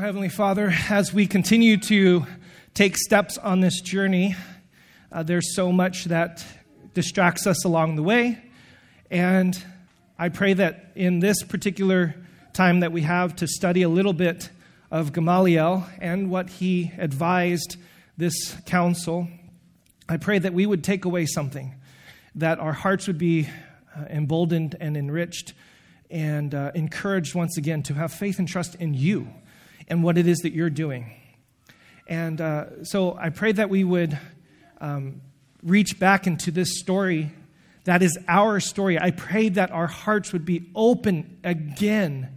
Heavenly Father, as we continue to take steps on this journey, uh, there's so much that distracts us along the way. And I pray that in this particular time that we have to study a little bit of Gamaliel and what he advised this council, I pray that we would take away something, that our hearts would be uh, emboldened and enriched and uh, encouraged once again to have faith and trust in you and what it is that you're doing. And uh, so I pray that we would um, reach back into this story that is our story. I pray that our hearts would be open again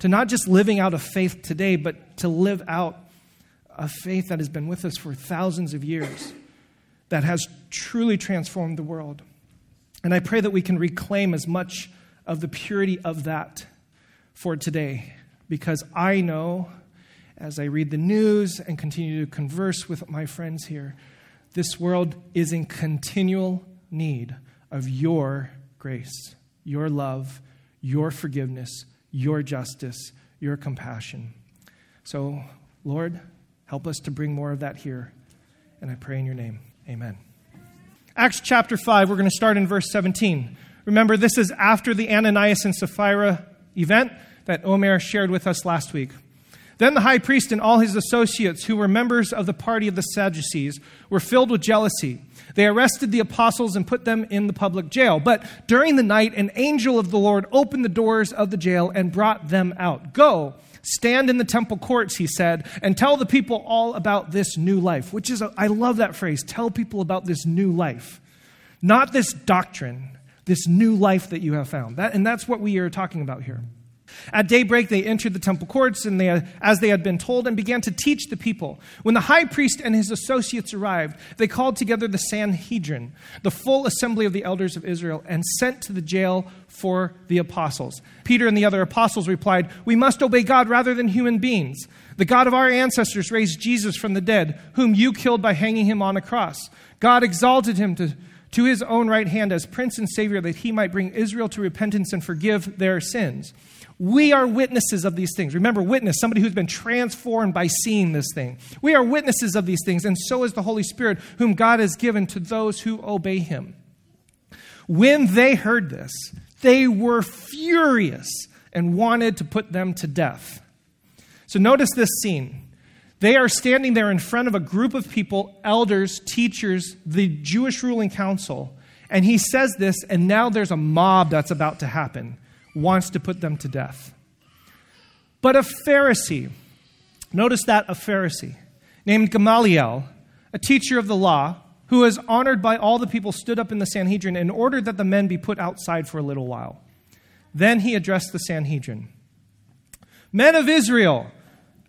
to not just living out of faith today, but to live out a faith that has been with us for thousands of years, that has truly transformed the world. And I pray that we can reclaim as much of the purity of that for today, because I know as I read the news and continue to converse with my friends here, this world is in continual need of your grace, your love, your forgiveness, your justice, your compassion. So, Lord, help us to bring more of that here. And I pray in your name. Amen. Acts chapter 5, we're going to start in verse 17. Remember, this is after the Ananias and Sapphira event that Omer shared with us last week. Then the high priest and all his associates, who were members of the party of the Sadducees, were filled with jealousy. They arrested the apostles and put them in the public jail. But during the night, an angel of the Lord opened the doors of the jail and brought them out. Go, stand in the temple courts, he said, and tell the people all about this new life. Which is, a, I love that phrase tell people about this new life. Not this doctrine, this new life that you have found. That, and that's what we are talking about here. At daybreak, they entered the temple courts, and they, as they had been told, and began to teach the people. When the high priest and his associates arrived, they called together the Sanhedrin, the full assembly of the elders of Israel, and sent to the jail for the apostles. Peter and the other apostles replied, We must obey God rather than human beings. The God of our ancestors raised Jesus from the dead, whom you killed by hanging him on a cross. God exalted him to to his own right hand as prince and savior that he might bring Israel to repentance and forgive their sins. We are witnesses of these things. Remember, witness, somebody who's been transformed by seeing this thing. We are witnesses of these things, and so is the Holy Spirit, whom God has given to those who obey him. When they heard this, they were furious and wanted to put them to death. So notice this scene. They are standing there in front of a group of people, elders, teachers, the Jewish ruling council, and he says this, and now there's a mob that's about to happen wants to put them to death. But a Pharisee, notice that a Pharisee, named Gamaliel, a teacher of the law, who was honored by all the people, stood up in the Sanhedrin and ordered that the men be put outside for a little while. Then he addressed the Sanhedrin Men of Israel,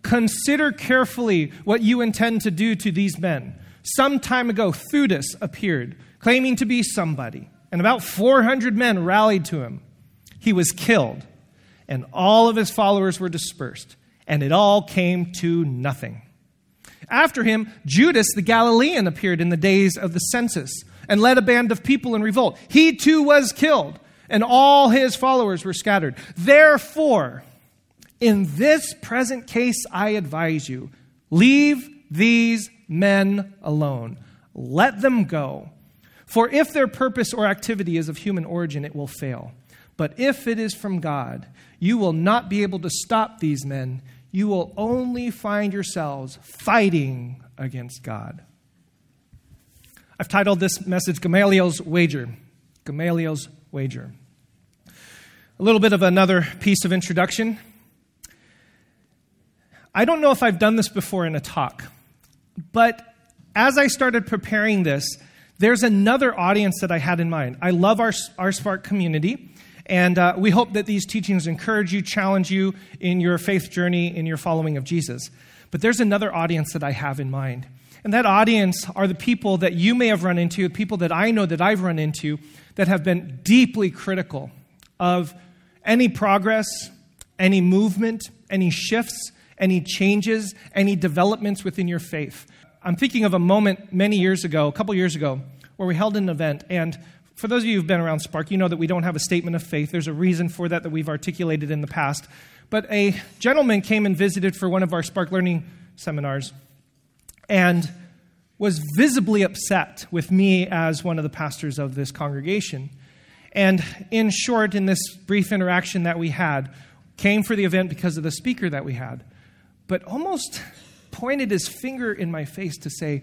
consider carefully what you intend to do to these men. Some time ago, Theudas appeared, claiming to be somebody, and about 400 men rallied to him he was killed, and all of his followers were dispersed, and it all came to nothing. After him, Judas the Galilean appeared in the days of the census and led a band of people in revolt. He too was killed, and all his followers were scattered. Therefore, in this present case, I advise you leave these men alone. Let them go. For if their purpose or activity is of human origin, it will fail. But if it is from God, you will not be able to stop these men. You will only find yourselves fighting against God. I've titled this message Gamaliel's Wager. Gamaliel's Wager. A little bit of another piece of introduction. I don't know if I've done this before in a talk, but as I started preparing this, there's another audience that I had in mind. I love our, our Spark community. And uh, we hope that these teachings encourage you, challenge you in your faith journey, in your following of Jesus. But there's another audience that I have in mind. And that audience are the people that you may have run into, the people that I know that I've run into, that have been deeply critical of any progress, any movement, any shifts, any changes, any developments within your faith. I'm thinking of a moment many years ago, a couple years ago, where we held an event, and for those of you who've been around Spark, you know that we don't have a statement of faith. There's a reason for that that we've articulated in the past. but a gentleman came and visited for one of our Spark Learning seminars and was visibly upset with me as one of the pastors of this congregation. And in short, in this brief interaction that we had, came for the event because of the speaker that we had, but almost pointed his finger in my face to say,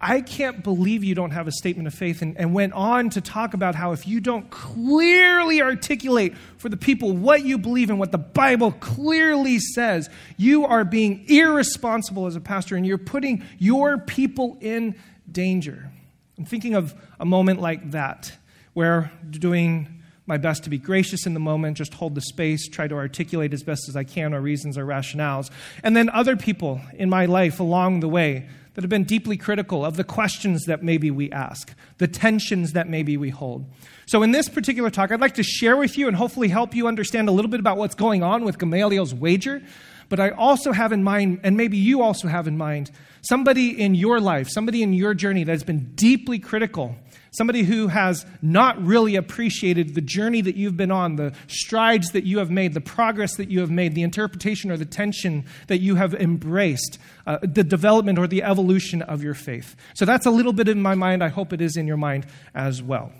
I can't believe you don't have a statement of faith, and, and, went on to talk about how if you don't clearly articulate for the people what you believe and what the Bible clearly says, you are being irresponsible as a pastor and you're putting your people in danger. I'm thinking of a moment like that where doing my best to be gracious in the moment, just hold the space, try to articulate as best as I can our reasons, our rationales. And then other people in my life along the way that have been deeply critical of the questions that maybe we ask, the tensions that maybe we hold. So, in this particular talk, I'd like to share with you and hopefully help you understand a little bit about what's going on with Gamaliel's wager. But I also have in mind, and maybe you also have in mind, somebody in your life, somebody in your journey that has been deeply critical Somebody who has not really appreciated the journey that you've been on, the strides that you have made, the progress that you have made, the interpretation or the tension that you have embraced, uh, the development or the evolution of your faith. So that's a little bit in my mind. I hope it is in your mind as well.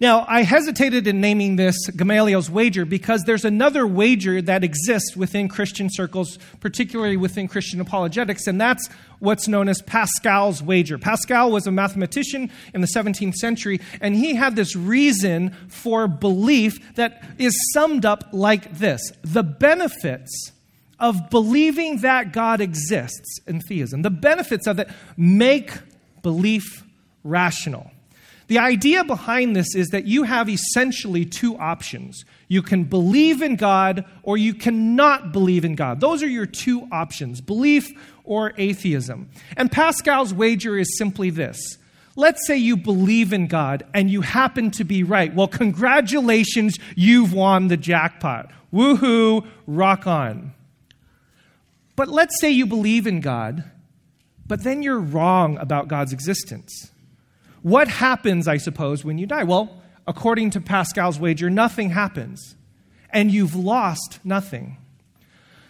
Now, I hesitated in naming this Gamaliel's wager because there's another wager that exists within Christian circles, particularly within Christian apologetics, and that's what's known as Pascal's wager. Pascal was a mathematician in the 17th century, and he had this reason for belief that is summed up like this The benefits of believing that God exists in theism, the benefits of it make belief rational. The idea behind this is that you have essentially two options. You can believe in God or you cannot believe in God. Those are your two options belief or atheism. And Pascal's wager is simply this. Let's say you believe in God and you happen to be right. Well, congratulations, you've won the jackpot. Woohoo, rock on. But let's say you believe in God, but then you're wrong about God's existence. What happens, I suppose, when you die? Well, according to Pascal's wager, nothing happens, and you've lost nothing.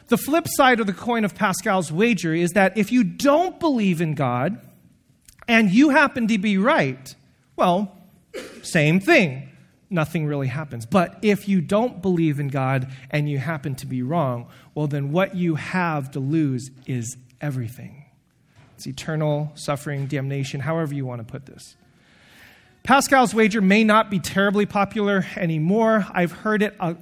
The flip side of the coin of Pascal's wager is that if you don't believe in God and you happen to be right, well, same thing. Nothing really happens. But if you don't believe in God and you happen to be wrong, well, then what you have to lose is everything. It's eternal suffering, damnation, however you want to put this. Pascal's wager may not be terribly popular anymore. I've heard it uh,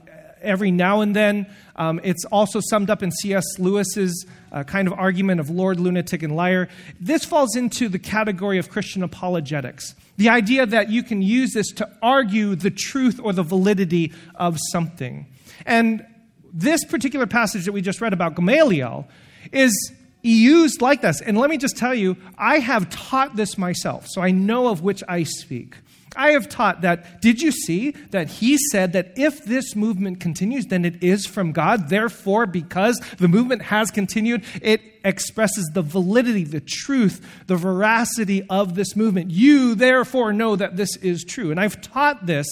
every now and then. Um, it's also summed up in C.S. Lewis's uh, kind of argument of Lord, lunatic, and liar. This falls into the category of Christian apologetics. The idea that you can use this to argue the truth or the validity of something. And this particular passage that we just read about Gamaliel is used like this. And let me just tell you, I have taught this myself, so I know of which I speak. I have taught that, did you see that he said that if this movement continues, then it is from God? Therefore, because the movement has continued, it expresses the validity, the truth, the veracity of this movement. You, therefore, know that this is true. And I've taught this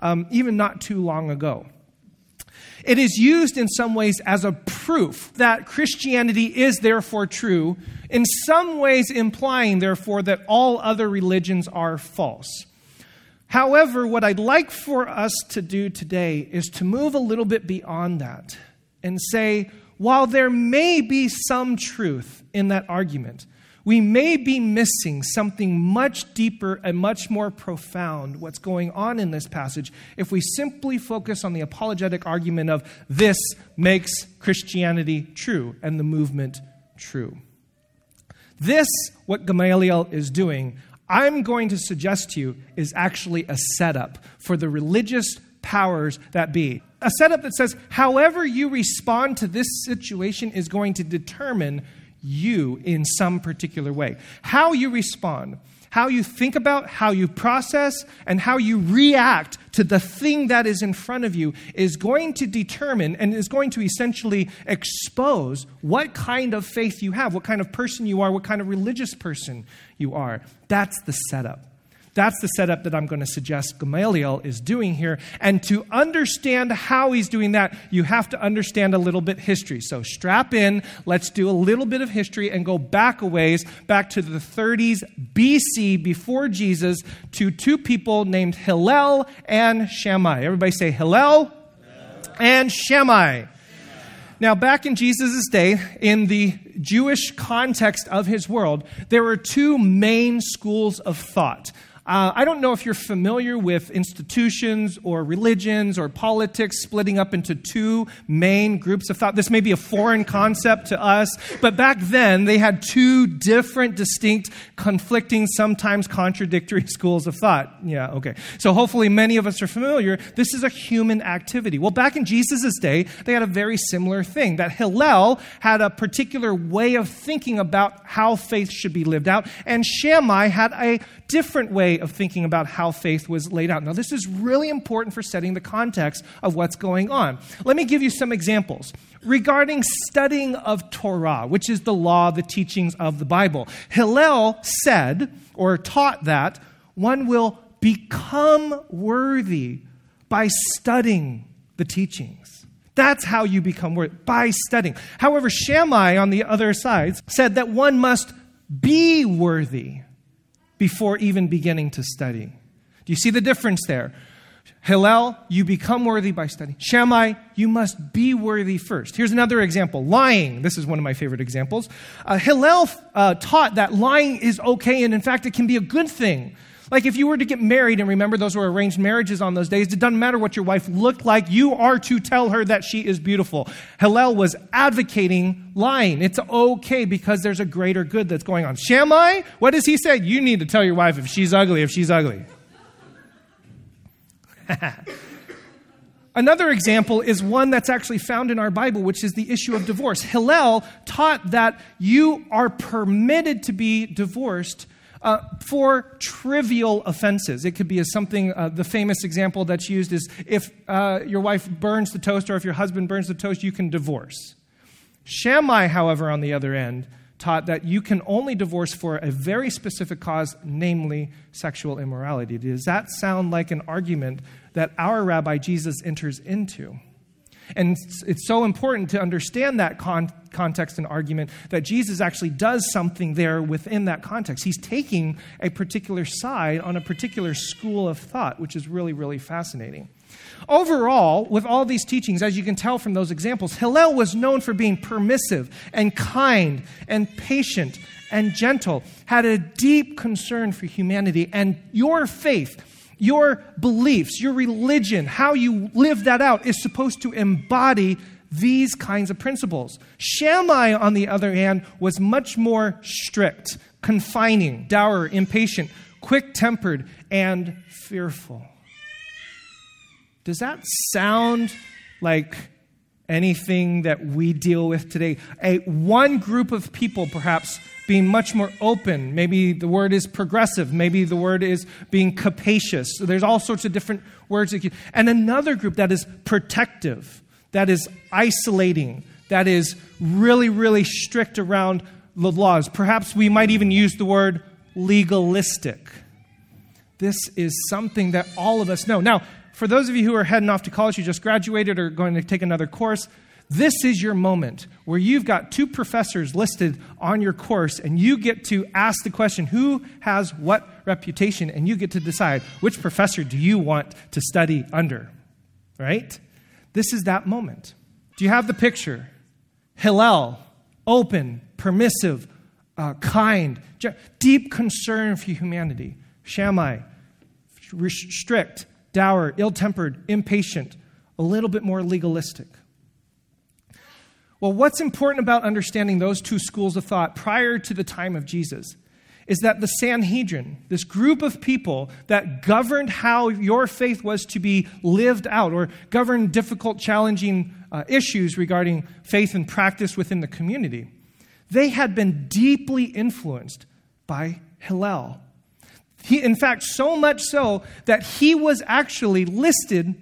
um, even not too long ago. It is used in some ways as a proof that Christianity is therefore true, in some ways implying, therefore, that all other religions are false. However, what I'd like for us to do today is to move a little bit beyond that and say, while there may be some truth in that argument, we may be missing something much deeper and much more profound, what's going on in this passage, if we simply focus on the apologetic argument of this makes Christianity true and the movement true. This, what Gamaliel is doing, I'm going to suggest to you, is actually a setup for the religious powers that be. A setup that says, however you respond to this situation is going to determine you in some particular way. How you respond, how you think about, how you process, and how you react to the thing that is in front of you is going to determine and is going to essentially expose what kind of faith you have, what kind of person you are, what kind of religious person you are. That's the setup. That's the setup that I'm going to suggest Gamaliel is doing here. And to understand how he's doing that, you have to understand a little bit history. So strap in, let's do a little bit of history and go back a ways, back to the 30s BC before Jesus, to two people named Hillel and Shammai. Everybody say Hillel, and Shammai. Now, back in Jesus' day, in the Jewish context of his world, there were two main schools of thought. Uh, I don't know if you're familiar with institutions or religions or politics splitting up into two main groups of thought. This may be a foreign concept to us, but back then they had two different, distinct, conflicting, sometimes contradictory schools of thought. Yeah, okay. So hopefully many of us are familiar. This is a human activity. Well, back in Jesus' day, they had a very similar thing that Hillel had a particular way of thinking about how faith should be lived out, and Shammai had a different way of thinking about how faith was laid out. Now, this is really important for setting the context of what's going on. Let me give you some examples. Regarding studying of Torah, which is the law, the teachings of the Bible, Hillel said or taught that one will become worthy by studying the teachings. That's how you become worthy, by studying. However, Shammai, on the other side, said that one must be worthy before even beginning to study. Do you see the difference there? Hillel, you become worthy by studying. Shammai, you must be worthy first. Here's another example lying. This is one of my favorite examples. Uh, Hillel uh, taught that lying is okay, and in fact, it can be a good thing. Like if you were to get married, and remember those were arranged marriages on those days, it doesn't matter what your wife looked like, you are to tell her that she is beautiful. Hillel was advocating lying. It's okay because there's a greater good that's going on. Shammai, what does he say? You need to tell your wife if she's ugly, if she's ugly. Another example is one that's actually found in our Bible, which is the issue of divorce. Hillel taught that you are permitted to be divorced uh, for trivial offenses. It could be as something, uh, the famous example that's used is if uh, your wife burns the toast or if your husband burns the toast, you can divorce. Shammai, however, on the other end, taught that you can only divorce for a very specific cause, namely sexual immorality. Does that sound like an argument that our rabbi Jesus enters into? And it's so important to understand that con- context and argument that Jesus actually does something there within that context. He's taking a particular side on a particular school of thought, which is really, really fascinating. Overall, with all these teachings, as you can tell from those examples, Hillel was known for being permissive and kind and patient and gentle, had a deep concern for humanity, and your faith your beliefs, your religion, how you live that out is supposed to embody these kinds of principles. Shammai, on the other hand, was much more strict, confining, dour, impatient, quick tempered, and fearful. Does that sound like anything that we deal with today? A one group of people perhaps being much more open. Maybe the word is progressive. Maybe the word is being capacious. So there's all sorts of different words. And another group that is protective, that is isolating, that is really, really strict around the laws. Perhaps we might even use the word legalistic. This is something that all of us know. Now, for those of you who are heading off to college, you just graduated or going to take another course, this is your moment where you've got two professors listed on your course, and you get to ask the question who has what reputation, and you get to decide which professor do you want to study under, right? This is that moment. Do you have the picture? Hillel, open, permissive, uh, kind, deep concern for humanity. Shammai, strict, dour, ill tempered, impatient, a little bit more legalistic. Well, what's important about understanding those two schools of thought prior to the time of Jesus is that the Sanhedrin, this group of people that governed how your faith was to be lived out or governed difficult, challenging uh, issues regarding faith and practice within the community, they had been deeply influenced by Hillel. He, in fact, so much so that he was actually listed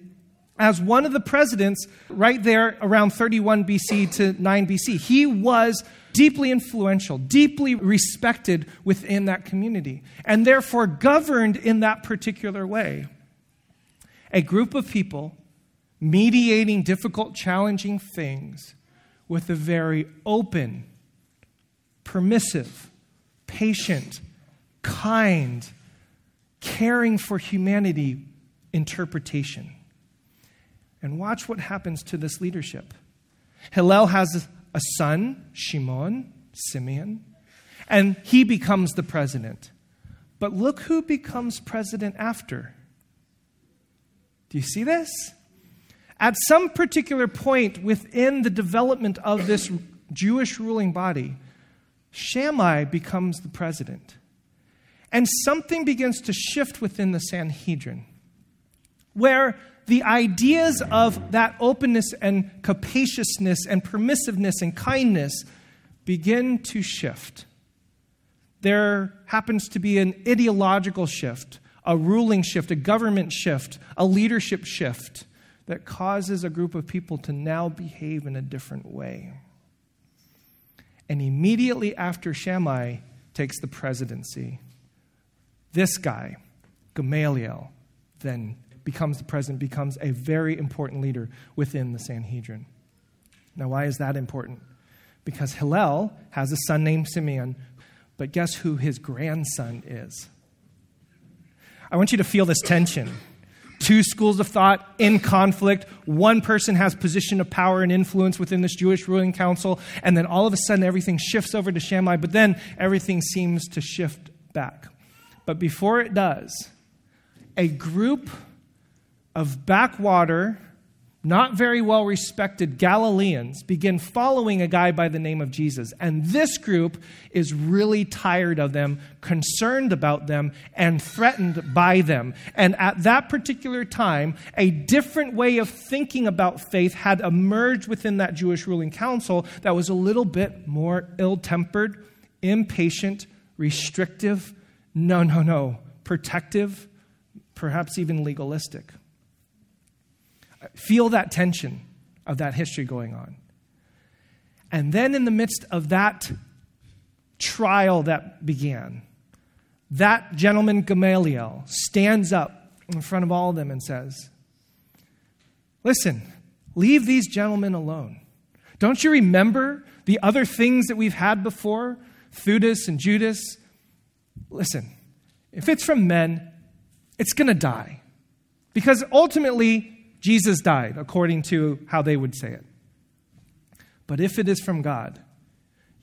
as one of the presidents right there around 31 BC to 9 BC. He was deeply influential, deeply respected within that community, and therefore governed in that particular way. A group of people mediating difficult, challenging things with a very open, permissive, patient, kind, caring for humanity interpretation. And watch what happens to this leadership. Hillel has a son, Shimon, Simeon, and he becomes the president. But look who becomes president after. Do you see this? At some particular point within the development of this Jewish ruling body, Shammai becomes the president. And something begins to shift within the Sanhedrin, where the ideas of that openness and capaciousness and permissiveness and kindness begin to shift. There happens to be an ideological shift, a ruling shift, a government shift, a leadership shift that causes a group of people to now behave in a different way. And immediately after Shammai takes the presidency, this guy, Gamaliel, then becomes the president, becomes a very important leader within the Sanhedrin. Now, why is that important? Because Hillel has a son named Simeon, but guess who his grandson is? I want you to feel this tension. Two schools of thought in conflict. One person has position of power and influence within this Jewish ruling council, and then all of a sudden everything shifts over to Shammai, but then everything seems to shift back. But before it does, a group of backwater, not very well respected Galileans begin following a guy by the name of Jesus. And this group is really tired of them, concerned about them, and threatened by them. And at that particular time, a different way of thinking about faith had emerged within that Jewish ruling council that was a little bit more ill tempered, impatient, restrictive, no, no, no, protective, perhaps even legalistic. Feel that tension of that history going on. And then, in the midst of that trial that began, that gentleman Gamaliel stands up in front of all of them and says, Listen, leave these gentlemen alone. Don't you remember the other things that we've had before? Theudas and Judas? Listen, if it's from men, it's going to die. Because ultimately, Jesus died, according to how they would say it. But if it is from God,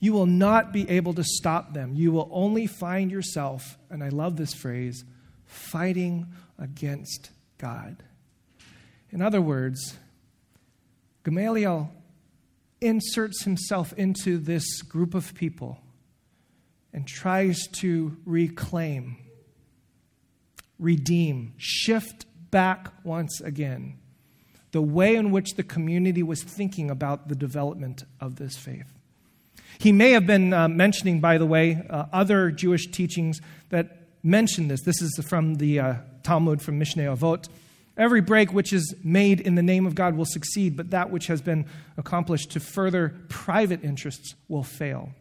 you will not be able to stop them. You will only find yourself, and I love this phrase, fighting against God. In other words, Gamaliel inserts himself into this group of people and tries to reclaim, redeem, shift back once again the way in which the community was thinking about the development of this faith. He may have been uh, mentioning, by the way, uh, other Jewish teachings that mention this. This is from the uh, Talmud from Mishnah Avot. Every break which is made in the name of God will succeed, but that which has been accomplished to further private interests will fail.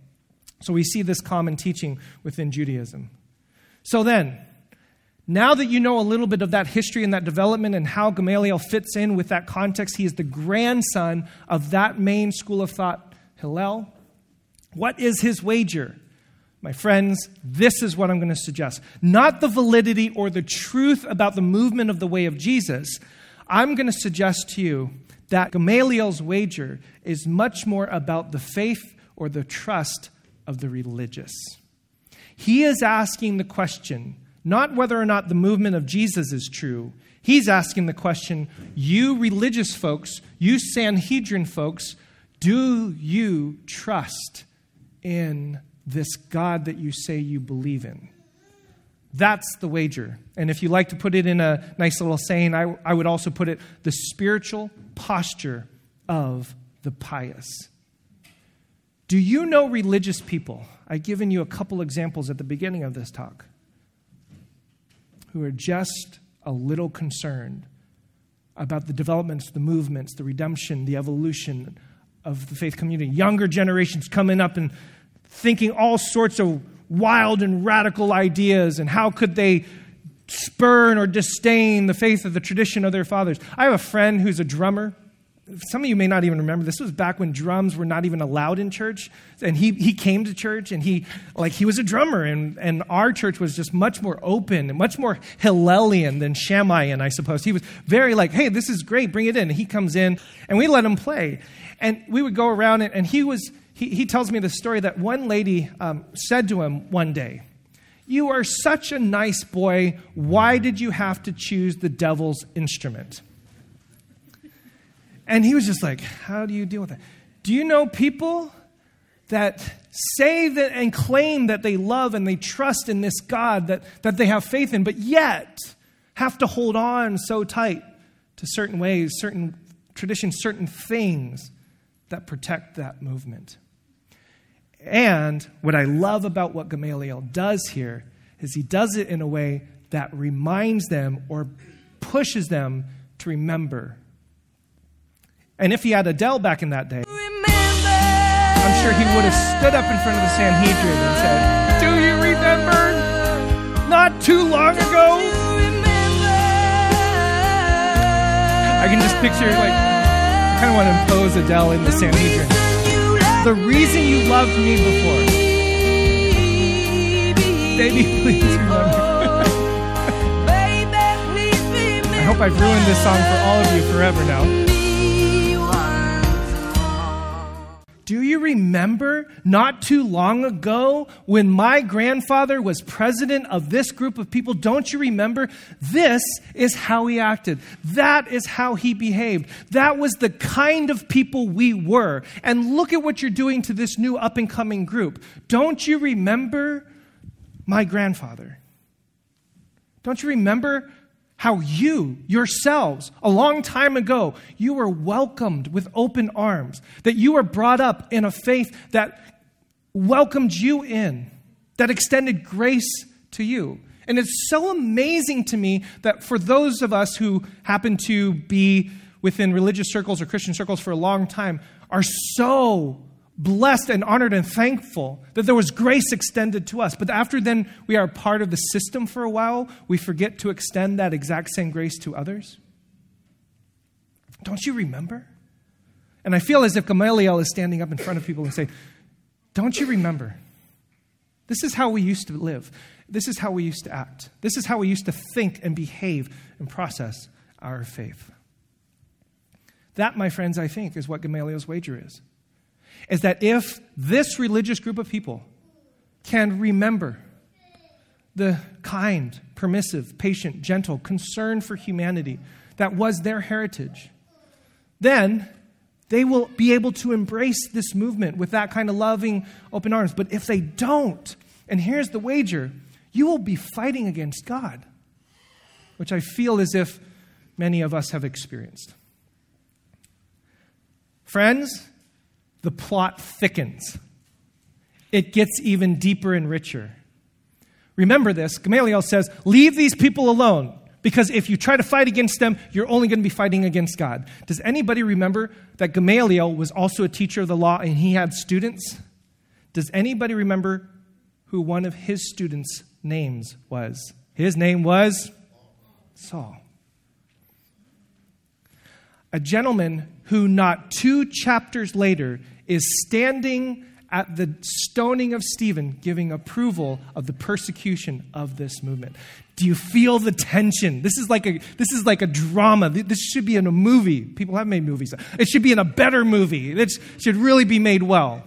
So we see this common teaching within Judaism. So then, now that you know a little bit of that history and that development and how Gamaliel fits in with that context, he is the grandson of that main school of thought, Hillel. What is his wager? My friends, this is what I'm going to suggest. Not the validity or the truth about the movement of the way of Jesus. I'm going to suggest to you that Gamaliel's wager is much more about the faith or the trust of the religious. He is asking the question not whether or not the movement of Jesus is true. He's asking the question you religious folks, you Sanhedrin folks, do you trust in this God that you say you believe in? That's the wager. And if you like to put it in a nice little saying, I, I would also put it the spiritual posture of the pious. Do you know religious people? I've given you a couple examples at the beginning of this talk who are just a little concerned about the developments, the movements, the redemption, the evolution of the faith community. Younger generations coming up and thinking all sorts of wild and radical ideas, and how could they spurn or disdain the faith of the tradition of their fathers. I have a friend who's a drummer some of you may not even remember this was back when drums were not even allowed in church. And he, he came to church and he like he was a drummer and, and our church was just much more open and much more hillelian than shammaian i suppose. He was very like hey this is great bring it in. And he comes in and we let him play. And we would go around and, and he was he, he tells me the story that one lady um, said to him one day you are such a nice boy. Why did you have to choose the devil's instrument and he was just like, How do you deal with that? Do you know people that say that and claim that they love and they trust in this God that, that they have faith in, but yet have to hold on so tight to certain ways, certain traditions, certain things that protect that movement? And what I love about what Gamaliel does here is he does it in a way that reminds them or pushes them to remember and if he had Adele back in that day, I'm sure he would have stood up in front of the Sanhedrin and said, Do you remember? Not too long ago. I can just picture, like, I kind of want to impose Adele in the Sanhedrin. The reason you loved me before. Baby, please remember. I hope I've ruined this song for all of you forever now. Remember not too long ago when my grandfather was president of this group of people? Don't you remember? This is how he acted. That is how he behaved. That was the kind of people we were. And look at what you're doing to this new up and coming group. Don't you remember my grandfather? Don't you remember how you yourselves, a long time ago, you were welcomed with open arms, that you were brought up in a faith that welcomed you in, that extended grace to you. And it's so amazing to me that for those of us who happen to be within religious circles or Christian circles for a long time, are so blessed and honored and thankful that there was grace extended to us. But after then we are part of the system for a while, we forget to extend that exact same grace to others. Don't you remember? And I feel as if Gamaliel is standing up in front of people and saying, Don't you remember? This is how we used to live. This is how we used to act. This is how we used to think and behave and process our faith. That, my friends, I think, is what Gamaliel's wager is is that if this religious group of people can remember the kind, permissive, patient, gentle concern for humanity that was their heritage, then they will be able to embrace this movement with that kind of loving, open arms. But if they don't, and here's the wager, you will be fighting against God, which I feel as if many of us have experienced. Friends, the plot thickens. It gets even deeper and richer. Remember this Gamaliel says, Leave these people alone, because if you try to fight against them, you're only going to be fighting against God. Does anybody remember that Gamaliel was also a teacher of the law and he had students? Does anybody remember who one of his students' names was? His name was Saul. A gentleman who, not two chapters later, is standing at the stoning of Stephen, giving approval of the persecution of this movement. Do you feel the tension? This is like a this is like a drama. This should be in a movie. People have made movies. It should be in a better movie. It should really be made well.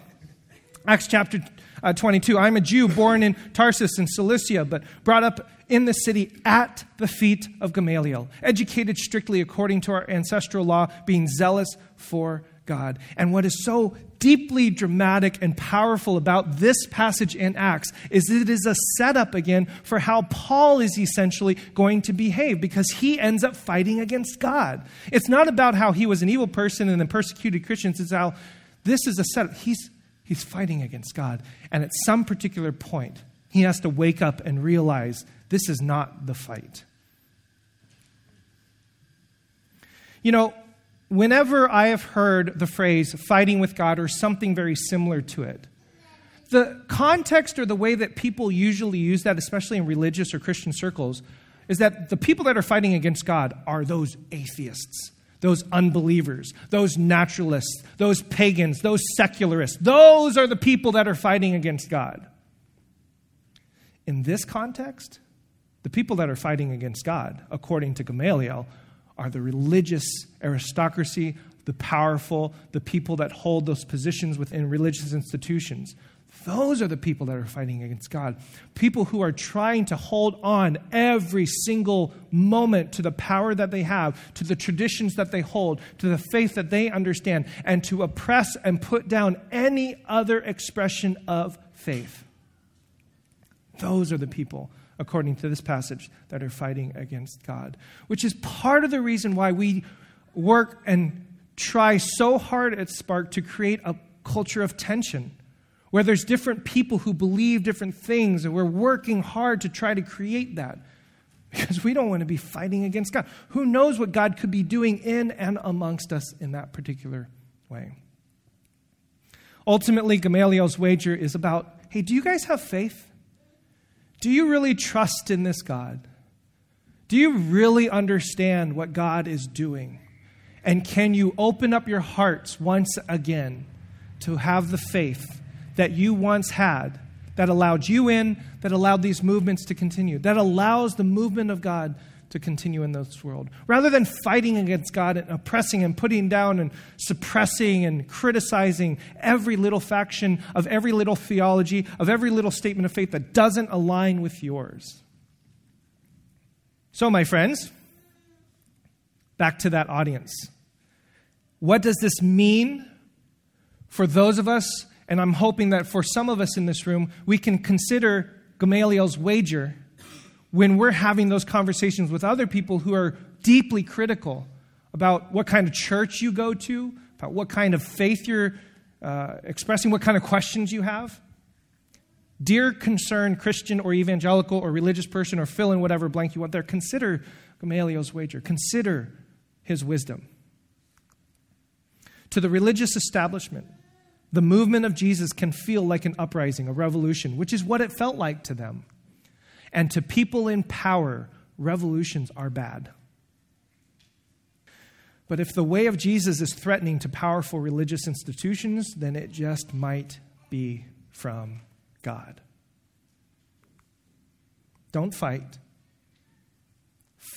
Acts chapter uh, 22. I'm a Jew born in Tarsus in Cilicia, but brought up in the city at the feet of Gamaliel, educated strictly according to our ancestral law, being zealous for God. And what is so deeply dramatic and powerful about this passage in Acts is that it is a setup again for how Paul is essentially going to behave because he ends up fighting against God. It's not about how he was an evil person and then persecuted Christians, it's how this is a setup. He's, he's fighting against God. And at some particular point, he has to wake up and realize this is not the fight. You know, whenever I have heard the phrase fighting with God or something very similar to it, the context or the way that people usually use that, especially in religious or Christian circles, is that the people that are fighting against God are those atheists, those unbelievers, those naturalists, those pagans, those secularists. Those are the people that are fighting against God. In this context, the people that are fighting against God, according to Gamaliel, are the religious aristocracy, the powerful, the people that hold those positions within religious institutions. Those are the people that are fighting against God. People who are trying to hold on every single moment to the power that they have, to the traditions that they hold, to the faith that they understand, and to oppress and put down any other expression of faith. Those are the people, according to this passage, that are fighting against God, which is part of the reason why we work and try so hard at Spark to create a culture of tension where there's different people who believe different things, and we're working hard to try to create that because we don't want to be fighting against God. Who knows what God could be doing in and amongst us in that particular way? Ultimately, Gamaliel's wager is about hey, do you guys have faith? Do you really trust in this God? Do you really understand what God is doing? And can you open up your hearts once again to have the faith that you once had that allowed you in, that allowed these movements to continue, that allows the movement of God to continue in this world. Rather than fighting against God and oppressing and putting down and suppressing and criticizing every little faction of every little theology, of every little statement of faith that doesn't align with yours. So, my friends, back to that audience. What does this mean for those of us and I'm hoping that for some of us in this room, we can consider Gamaliel's wager when we're having those conversations with other people who are deeply critical about what kind of church you go to, about what kind of faith you're uh, expressing, what kind of questions you have. Dear concerned Christian or evangelical or religious person, or fill in whatever blank you want there, consider Gamaliel's wager. Consider his wisdom. To the religious establishment, the movement of Jesus can feel like an uprising, a revolution, which is what it felt like to them. And to people in power, revolutions are bad. But if the way of Jesus is threatening to powerful religious institutions, then it just might be from God. Don't fight.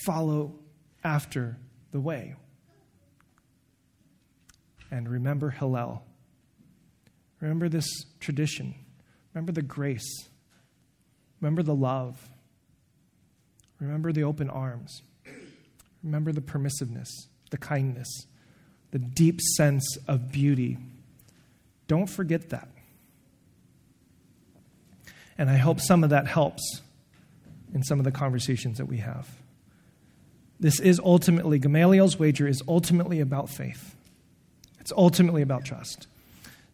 Follow after the way. And remember Hillel. Remember this tradition. Remember the grace. Remember the love. Remember the open arms. Remember the permissiveness, the kindness, the deep sense of beauty. Don't forget that. And I hope some of that helps in some of the conversations that we have. This is ultimately, Gamaliel's wager is ultimately about faith. It's ultimately about trust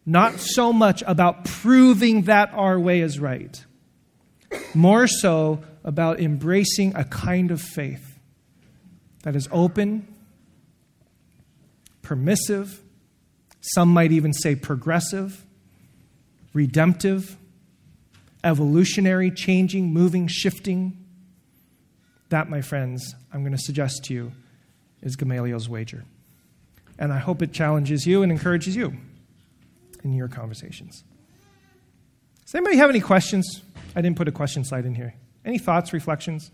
not so much about proving that our way is right, more so about embracing a kind of faith that is open, permissive, some might even say progressive, redemptive, evolutionary, changing, moving, shifting. That, my friends, I'm going to suggest to you is Gamaliel's wager. And I hope it challenges you and encourages you in your conversations. Does anybody have any questions? I didn't put a question slide in here. Any thoughts, reflections?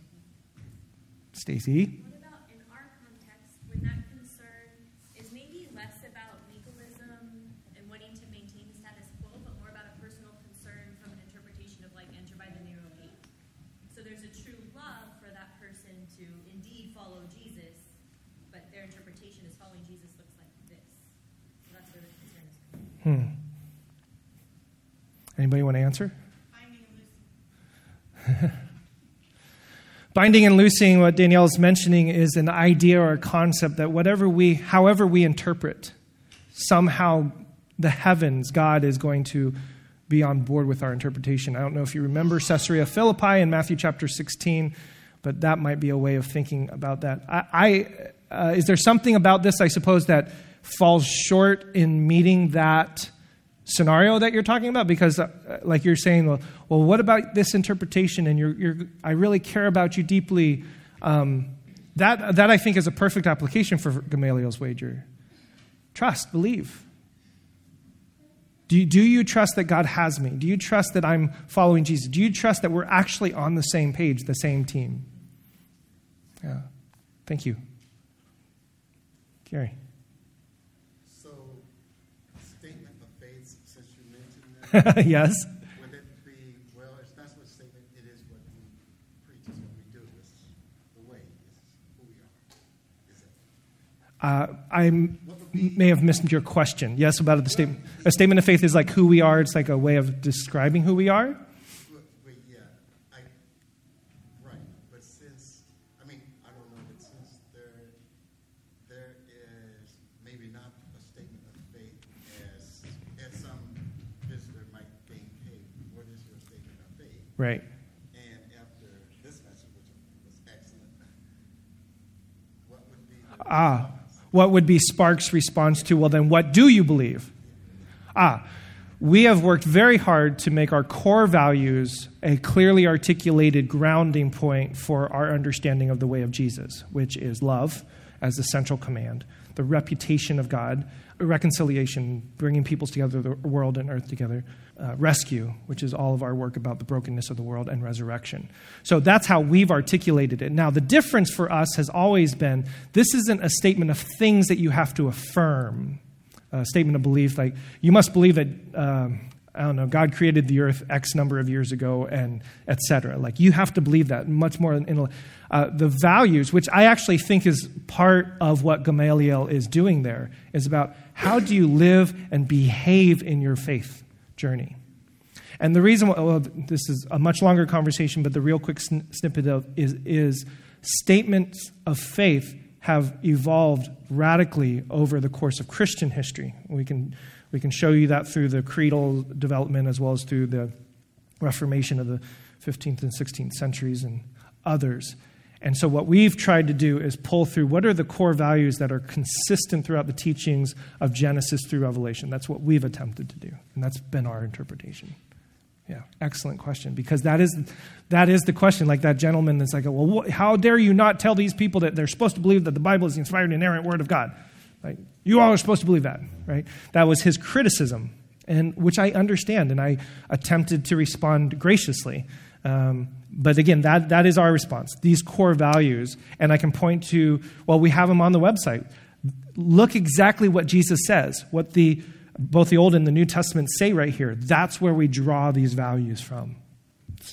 Stacy? What about in our context when that concern is maybe less about legalism and wanting to maintain the status quo, but more about a personal concern from an interpretation of like enter by the narrow gate? So there's a true love for that person to indeed follow Jesus, but their interpretation is following Jesus looks like this. So that's where the concern is coming. Hmm. Anybody want to answer? Binding and loosing, what Danielle is mentioning, is an idea or a concept that whatever we, however we interpret, somehow the heavens, God is going to be on board with our interpretation. I don't know if you remember Caesarea Philippi in Matthew chapter 16, but that might be a way of thinking about that. I, I uh, is there something about this, I suppose, that falls short in meeting that scenario that you're talking about? Because, uh, like you're saying, well, well, what about this interpretation? And you're, you're, I really care about you deeply. Um, that, that, I think, is a perfect application for Gamaliel's wager. Trust, believe. Do you, do you trust that God has me? Do you trust that I'm following Jesus? Do you trust that we're actually on the same page, the same team? Yeah. Thank you. Gary. So, statement of faith, since you mentioned that. yes. Would it be, well, it's not what statement, it is what we preach, it's what we do, it's the way, it's who we are. Is it? Uh, I may have missed your question. Yes, about the statement. A statement of faith is like who we are. It's like a way of describing who we are. But, but yeah, I, right, but since, I mean, I don't know, but since there, there is maybe not a statement of faith as, as some visitor might think, hey, what is your statement of faith? Right. And after this message, which was excellent, what would be the Ah, what would be Spark's response to, well, then what do you believe? Ah, we have worked very hard to make our core values a clearly articulated grounding point for our understanding of the way of Jesus, which is love as the central command, the reputation of God, reconciliation, bringing peoples together, the world and earth together, uh, rescue, which is all of our work about the brokenness of the world, and resurrection. So that's how we've articulated it. Now, the difference for us has always been this isn't a statement of things that you have to affirm, a statement of belief like you must believe that. Um, I don't know, God created the earth X number of years ago, and etc. Like, you have to believe that much more in uh, the values, which I actually think is part of what Gamaliel is doing there, is about how do you live and behave in your faith journey. And the reason, well, this is a much longer conversation, but the real quick sn- snippet of is, is statements of faith have evolved radically over the course of Christian history. We can we can show you that through the creedal development as well as through the Reformation of the 15th and 16th centuries and others. And so, what we've tried to do is pull through what are the core values that are consistent throughout the teachings of Genesis through Revelation. That's what we've attempted to do, and that's been our interpretation. Yeah, excellent question because that is that is the question. Like that gentleman that's like, well, wh- how dare you not tell these people that they're supposed to believe that the Bible is the inspired, inerrant Word of God? Like you all are supposed to believe that, right? That was his criticism, and which I understand, and I attempted to respond graciously. Um, but again, that, that is our response. These core values, and I can point to, well, we have them on the website. Look exactly what Jesus says, what the both the Old and the New Testament say right here. That's where we draw these values from.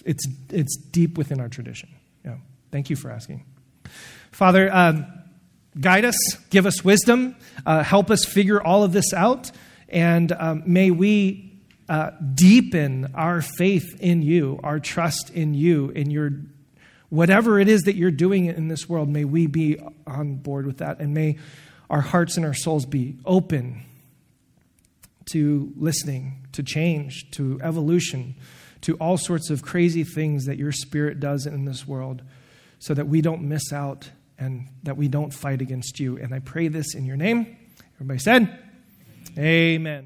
It's, it's deep within our tradition. Yeah. Thank you for asking. Father, um, guide us, give us wisdom, uh, help us figure all of this out, and um, may we uh, deepen our faith in you, our trust in you, in your whatever it is that you're doing in this world. May we be on board with that, and may our hearts and our souls be open to listening, to change, to evolution, to all sorts of crazy things that your spirit does in this world, so that we don't miss out and that we don't fight against you. And I pray this in your name. Everybody said, Amen.